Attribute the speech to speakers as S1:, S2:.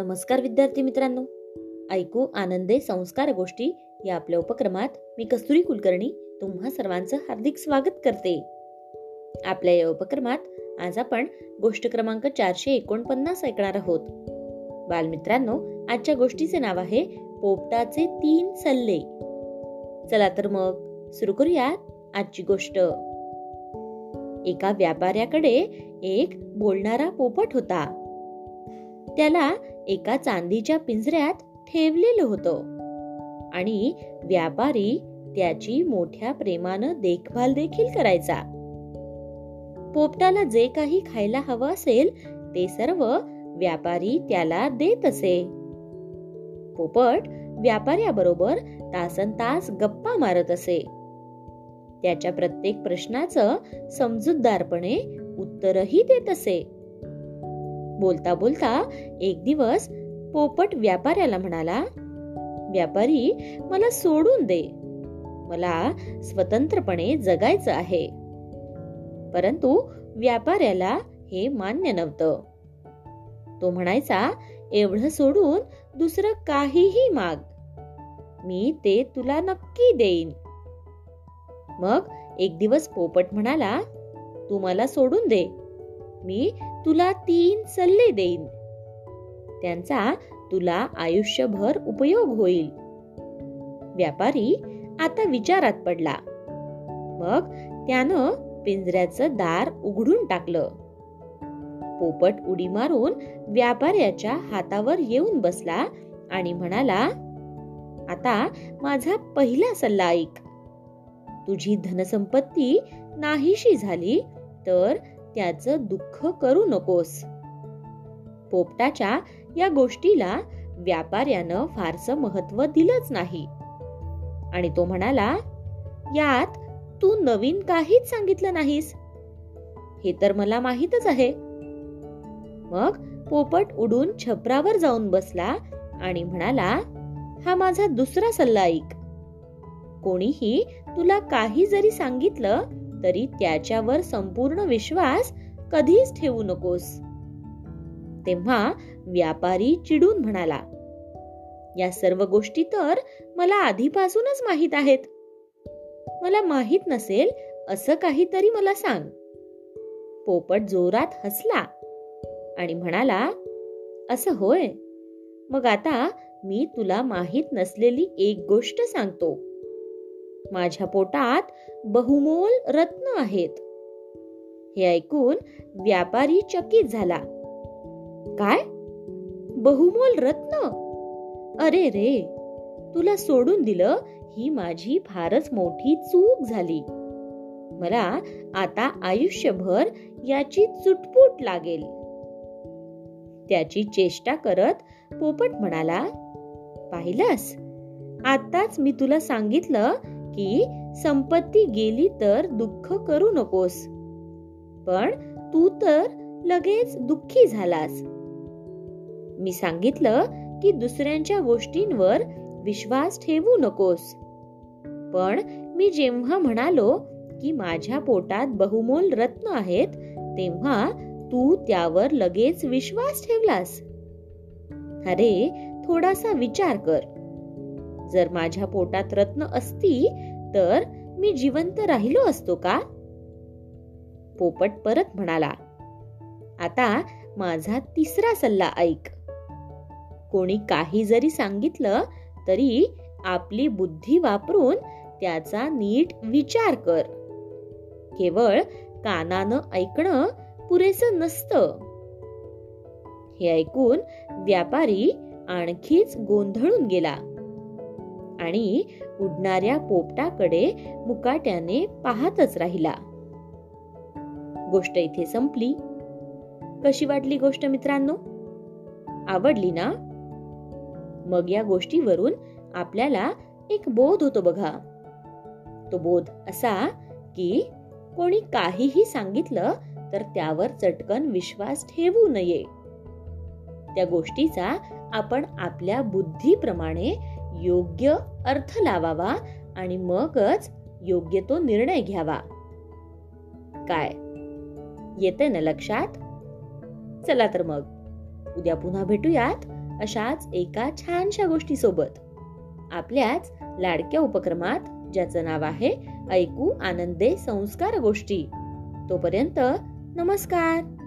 S1: नमस्कार विद्यार्थी मित्रांनो. ऐकू आनंदे संस्कार गोष्टी या आपल्या उपक्रमात मी कस्तुरी कुलकर्णी तुम्हा सर्वांचं हार्दिक स्वागत करते. आपल्या या उपक्रमात आज आपण गोष्ट क्रमांक चारशे एकोणपन्नास ऐकणार आहोत. बालमित्रांनो आजच्या गोष्टीचे नाव आहे पोपटाचे तीन सल्ले. चला तर मग सुरू करूयात आजची गोष्ट. एका व्यापाऱ्याकडे एक बोलणारा पोपट होता. त्याला एका चांदीच्या पिंजऱ्यात ठेवलेलं होतं. आणि व्यापारी त्याची मोठ्या प्रेमानं देखभाल देखील करायचा. पोपटाला जे काही खायला हवं असेल ते सर्व व्यापारी त्याला देत असे. पोपट व्यापाऱ्याबरोबर तासन तास गप्पा मारत असे. त्याच्या प्रत्येक प्रश्नाचं समजूतदारपणे उत्तरही देत असे. बोलता बोलता एक दिवस पोपट व्यापाऱ्याला म्हणाला व्यापारी मला सोडून दे. मला स्वतंत्रपणे जगायचं आहे. परंतु व्यापाऱ्याला हे मान्य नव्हतं. तो म्हणायचा एवढं सोडून दुसरं काहीही माग. मी ते तुला नक्की देईन. मग एक दिवस पोपट म्हणाला तू मला सोडून दे. मी तुला तीन सल्ले देईन. त्यांचा तुला आयुष्यभर उपयोग होईल. व्यापारी आता विचारात पडला. मग त्यानं पिंजऱ्याचं दार उघडून टाकलं. पोपट उडी मारून व्यापाऱ्याच्या हातावर येऊन बसला आणि म्हणाला आता माझा पहिला सल्ला ऐक. तुझी धनसंपत्ती नाहीशी झाली तर त्याचं दुःख करू नकोस. पोपटाच्या या गोष्टीला व्यापाऱ्यानं फारसं महत्त्व दिलंच नाही. आणि तो म्हणाला यात तू नवीन काहीच सांगितलं नाहीस. हे तर मला माहीतच आहे. मग पोपट उडून छपरावर जाऊन बसला आणि म्हणाला हा माझा दुसरा सल्ला ऐक. कोणीही तुला काही जरी सांगितलं तरी त्याच्यावर संपूर्ण विश्वास कधीच ठेवू नकोस. तेव्हा व्यापारी चिडून म्हणाला या सर्व गोष्टी तर मला आधीपासूनच माहीत आहेत. मला माहीत नसेल असं काहीतरी मला सांग. पोपट जोरात हसला आणि म्हणाला असं होय. मग आता मी तुला माहीत नसलेली एक गोष्ट सांगतो. माझ्या पोटात बहुमोल रत्न आहेत. हे ऐकून व्यापारी चकित झाला. काय? बहुमोल रत्न? अरे रे! तुला सोडून दिलं ही माझी फारच मोठी चूक झाली. मला आता आयुष्यभर याची चुटपुट लागेल. त्याची चेष्टा करत पोपट म्हणाला पाहिलंस? आताच मी तुला सांगितलं की संपत्ती गेली तर दुःख करू नकोस. पण तू तर लगेच दुःखी झालास. मी सांगितलं की दुसऱ्यांच्या गोष्टींवर विश्वास ठेवू नकोस. पण मी जेव्हा म्हणालो की माझ्या पोटात बहुमोल रत्न आहेत तेव्हा तू त्यावर लगेच विश्वास ठेवलास. अरे थोडासा विचार कर. जर माझ्या पोटात रत्न असती तर मी जिवंत राहिलो असतो का? पोपट परत म्हणाला आता माझा तिसरा सल्ला ऐक. कोणी काही जरी सांगितलं तरी आपली बुद्धी वापरून त्याचा नीट विचार कर. केवळ कानानं ऐकणं पुरेसं नसतं. हे ऐकून व्यापारी आणखीच गोंधळून गेला. आणि उडणाऱ्या पोपटाकडे मुकाट्याने पाहतच राहिला. गोष्ट इथे संपली. कशी वाटली गोष्ट मित्रांनो? आवडली ना? मग या गोष्टीवरून आपल्याला एक बोध होतो बघा. तो बोध असा की कोणी काहीही सांगितलं तर त्यावर चटकन विश्वास ठेवू नये. त्या गोष्टीचा आपण आपल्या बुद्धीप्रमाणे योग्य अर्थ लावावा आणि मगच योग्य तो निर्णय घ्यावा. काय? येते ना लक्षात? चला तर मग. उद्या पुन्हा भेटूयात अशाच एका छानशा गोष्टी सोबत आपल्याच लाडक्या उपक्रमात ज्याचं नाव आहे ऐकू आनंदे संस्कार गोष्टी. तोपर्यंत नमस्कार!